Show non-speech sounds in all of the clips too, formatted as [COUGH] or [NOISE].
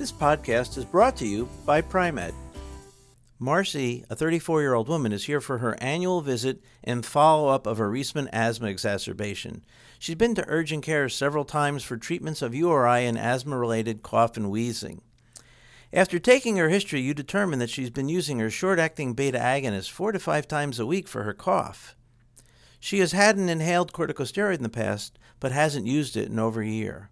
This podcast is brought to you by Pri-Med. Marcy, a 34 year old woman, is here for her annual visit and follow up of a recent asthma exacerbation. She's been to urgent care several times for treatments of URI and asthma related cough and wheezing. After taking her history, you determine that she's been using her short acting beta agonist four to five times a week for her cough. She has had an inhaled corticosteroid in the past, but hasn't used it in over a year.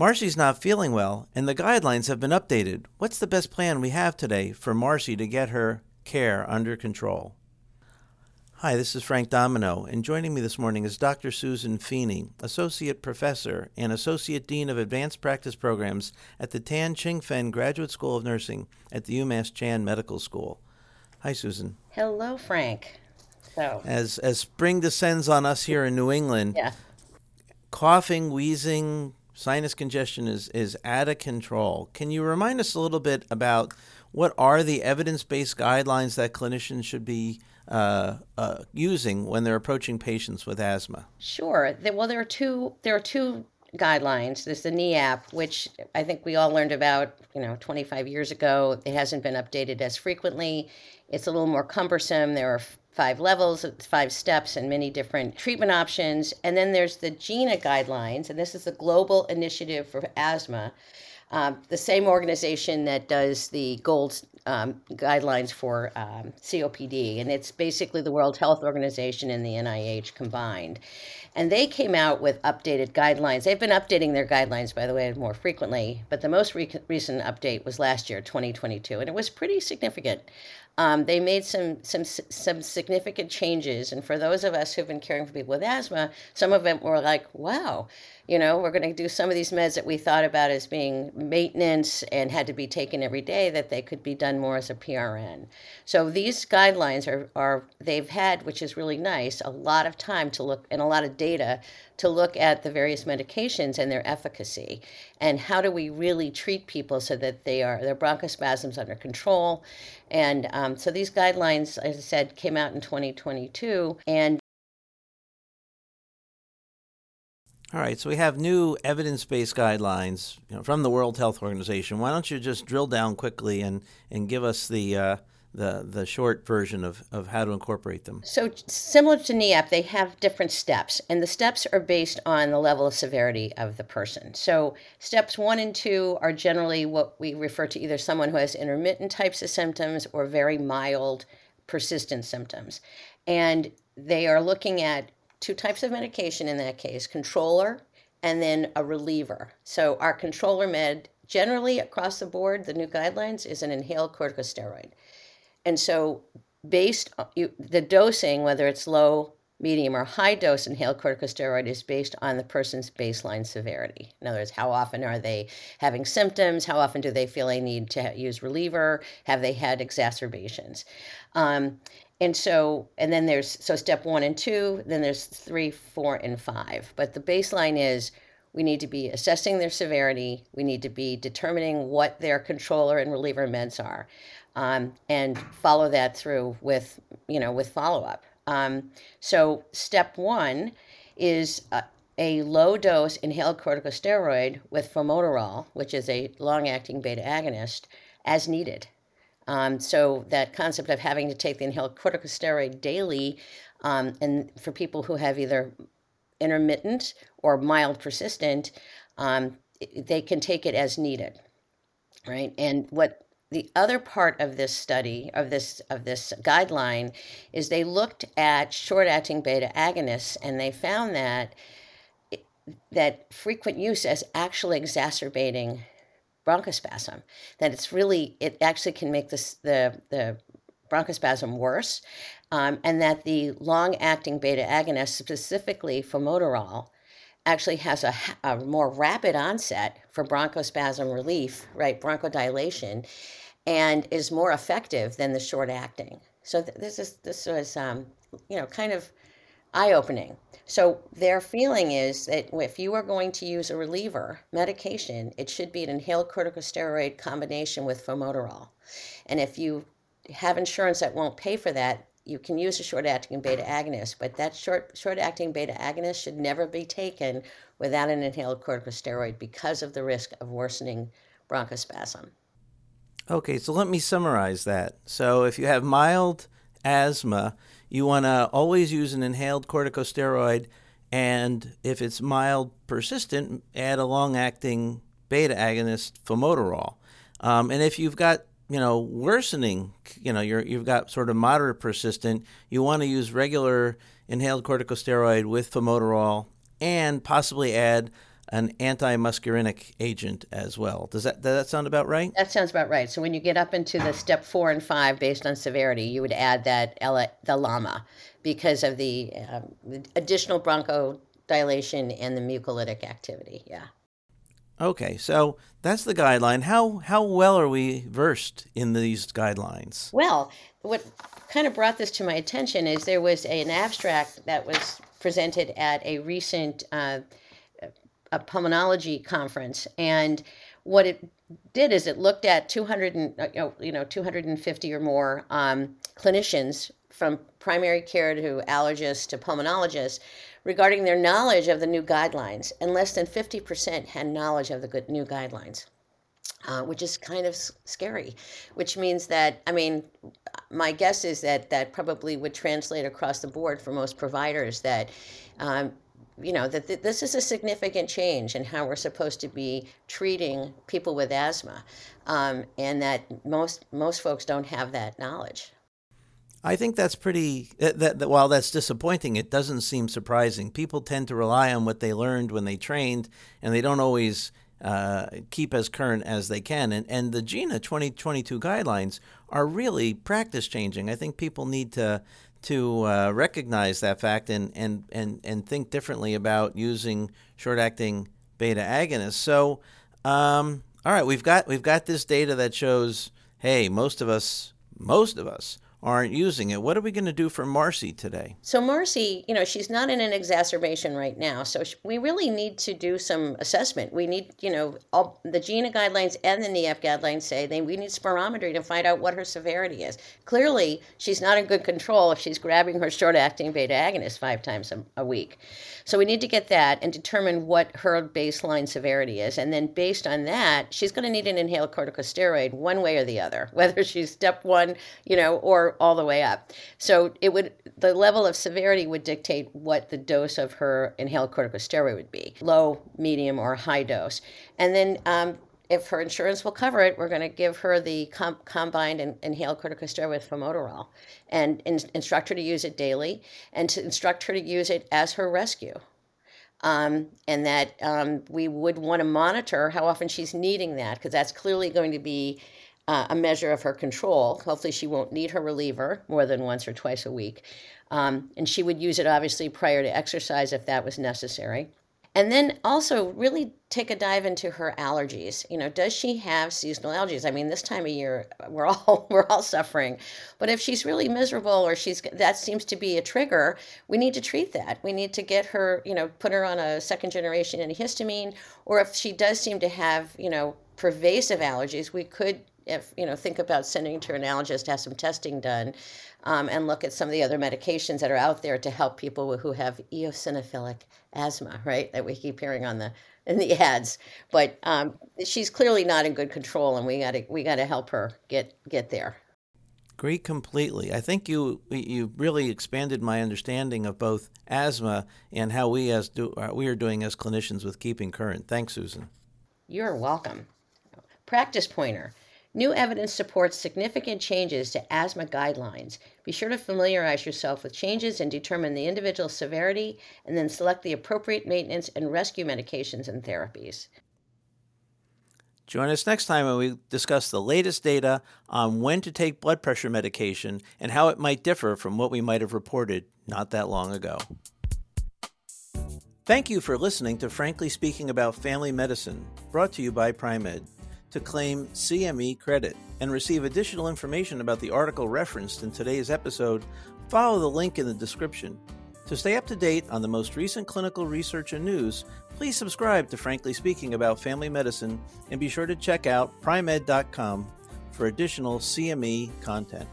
Marcy's not feeling well, and the guidelines have been updated. What's the best plan we have today for Marcy to get her care under control? Hi, this is Frank Domino, and joining me this morning is Dr. Susan Feeney, Associate Professor and Associate Dean of Advanced Practice Programs at the Tan Chingfen Graduate School of Nursing at the UMass Chan Medical School. Hi, Susan. Hello, Frank. So, as as spring descends on us here in New England, yeah. coughing, wheezing, sinus congestion is, is out of control. Can you remind us a little bit about what are the evidence based guidelines that clinicians should be uh, uh, using when they're approaching patients with asthma? Sure. Well, there are two. There are two guidelines. There's the NAEPP, which I think we all learned about, you know, 25 years ago. It hasn't been updated as frequently. It's a little more cumbersome. There are five levels, five steps, and many different treatment options. And then there's the GINA guidelines, and this is the Global Initiative for Asthma, um, the same organization that does the GOLD um, guidelines for um, COPD. And it's basically the World Health Organization and the NIH combined. And they came out with updated guidelines. They've been updating their guidelines, by the way, more frequently, but the most re- recent update was last year, 2022, and it was pretty significant. Um, they made some some some significant changes, and for those of us who've been caring for people with asthma, some of them were like, "Wow, you know, we're going to do some of these meds that we thought about as being maintenance and had to be taken every day, that they could be done more as a PRN." So these guidelines are are they've had, which is really nice, a lot of time to look and a lot of data to look at the various medications and their efficacy and how do we really treat people so that they are their bronchospasms under control and um, so these guidelines as i said came out in 2022 and all right, so we have new evidence-based guidelines you know, from the World Health Organization. Why don't you just drill down quickly and, and give us the uh, the the short version of, of how to incorporate them. So similar to NAEPP, they have different steps, and the steps are based on the level of severity of the person. So steps one and two are generally what we refer to either someone who has intermittent types of symptoms or very mild persistent symptoms. And they are looking at two types of medication in that case, controller and then a reliever. So our controller med generally across the board, the new guidelines is an inhaled corticosteroid. And so, based on you, the dosing, whether it's low, medium, or high dose inhaled corticosteroid, is based on the person's baseline severity. In other words, how often are they having symptoms? How often do they feel they need to use reliever? Have they had exacerbations? Um, and so, and then there's so step one and two, then there's three, four, and five. But the baseline is we need to be assessing their severity. We need to be determining what their controller and reliever meds are um, and follow that through with you know with follow up. Um, so step one is a, a, low dose inhaled corticosteroid with formoterol, which is a long acting beta agonist, as needed. Um, so that concept of having to take the inhaled corticosteroid daily, um, and for people who have either intermittent or mild persistent, um, they can take it as needed, right? And what the other part of this study of this of this guideline is they looked at short-acting beta agonists and they found that that frequent use is actually exacerbating bronchospasm that it's really it actually can make this the the bronchospasm worse um, and that the long-acting beta agonist, specifically formoterol actually has a, a more rapid onset for bronchospasm relief, right, bronchodilation, and is more effective than the short acting. So th- this is this was um, you know kind of eye opening. So their feeling is that if you are going to use a reliever medication, it should be an inhaled corticosteroid combination with formoterol. And if you have insurance that won't pay for that, you can use a short-acting beta agonist, but that short short-acting beta agonist should never be taken without an inhaled corticosteroid because of the risk of worsening bronchospasm. Okay, so let me summarize that. So if you have mild asthma, you want to always use an inhaled corticosteroid, and if it's mild persistent, add a long-acting beta agonist, formoterol. Um, and if you've got you know, worsening, you know, you're, you've got sort of moderate persistent, you want to use regular inhaled corticosteroid with formoterol and possibly add an anti-muscarinic agent as well. Does that does that sound about right? That sounds about right. So when you get up into the step four and five based on severity, you would add that L- the LAMA because of the, um, additional bronchodilation and the mucolytic activity. Yeah. Okay, so that's the guideline. How how well are we versed in these guidelines? Well, what kind of brought this to my attention is there was a, an abstract that was presented at a recent uh, a pulmonology conference, and what it did is it looked at 200 and, uh, you know 250 or more um, clinicians from primary care to allergists to pulmonologists regarding their knowledge of the new guidelines, and less than 50% had knowledge of the new guidelines. Uh, which is kind of scary, which means that, I mean, my guess is that that probably would translate across the board for most providers that, um, you know, that th- this is a significant change in how we're supposed to be treating people with asthma, um, and that most most folks don't have that knowledge. I think that's pretty. That, that, that, while that's disappointing, it doesn't seem surprising. People tend to rely on what they learned when they trained, and they don't always uh, keep as current as they can. And and the GINA 2022 guidelines are really practice changing. I think people need to to uh, recognize that fact and, and and and think differently about using short acting beta agonists. So, um, all right, we've got we've got this data that shows, hey, most of us, most of us aren't using it. What are we going to do for Marcy today? So, Marcy, you know, she's not in an exacerbation right now. So, we really need to do some assessment. We need, you know, all the GINA guidelines and the NEF guidelines say they, we need spirometry to find out what her severity is. Clearly, she's not in good control if she's grabbing her short acting beta agonist five times a, a week. So, we need to get that and determine what her baseline severity is. And then, based on that, she's going to need an inhaled corticosteroid one way or the other, [LAUGHS] whether she's step one, you know, or all the way up. So it would the level of severity would dictate what the dose of her inhaled corticosteroid would be, low, medium, or high dose. And then um, if her insurance will cover it, we're going to give her the com- combined inhaled corticosteroid with formoterol and in- instruct her to use it daily and to instruct her to use it as her rescue. Um, and that um, we would want to monitor how often she's needing that because that's clearly going to be uh, a measure of her control. Hopefully, she won't need her reliever more than once or twice a week. Um, and she would use it obviously prior to exercise if that was necessary. And then also really take a dive into her allergies. You know, does she have seasonal allergies? I mean, this time of year [LAUGHS] we're all [LAUGHS] we're all suffering. But if she's really miserable or she's that seems to be a trigger, we need to treat that. We need to get her, you know, put her on a second generation antihistamine or if she does seem to have, you know, pervasive allergies, we could if you know think about sending to an allergist to have some testing done um, and look at some of the other medications that are out there to help people who have eosinophilic asthma right that we keep hearing on the in the ads but um, she's clearly not in good control and we got to we got to help her get get there Agree completely. I think you you really expanded my understanding of both asthma and how we as do uh, we are doing as clinicians with keeping current. Thanks, Susan. You're welcome. Practice pointer. New evidence supports significant changes to asthma guidelines. Be sure to familiarize yourself with changes and determine the individual severity, and then select the appropriate maintenance and rescue medications and therapies. Join us next time when we discuss the latest data on when to take blood pressure medication and how it might differ from what we might have reported not that long ago. Thank you for listening to Frankly Speaking About Family Medicine, brought to you by Pri-Med. To claim CME credit and receive additional information about the article referenced in today's episode, follow the link in the description. To stay up to date on the most recent clinical research and news, please subscribe to Frankly Speaking About Family Medicine and be sure to check out pri-med.com for additional CME content.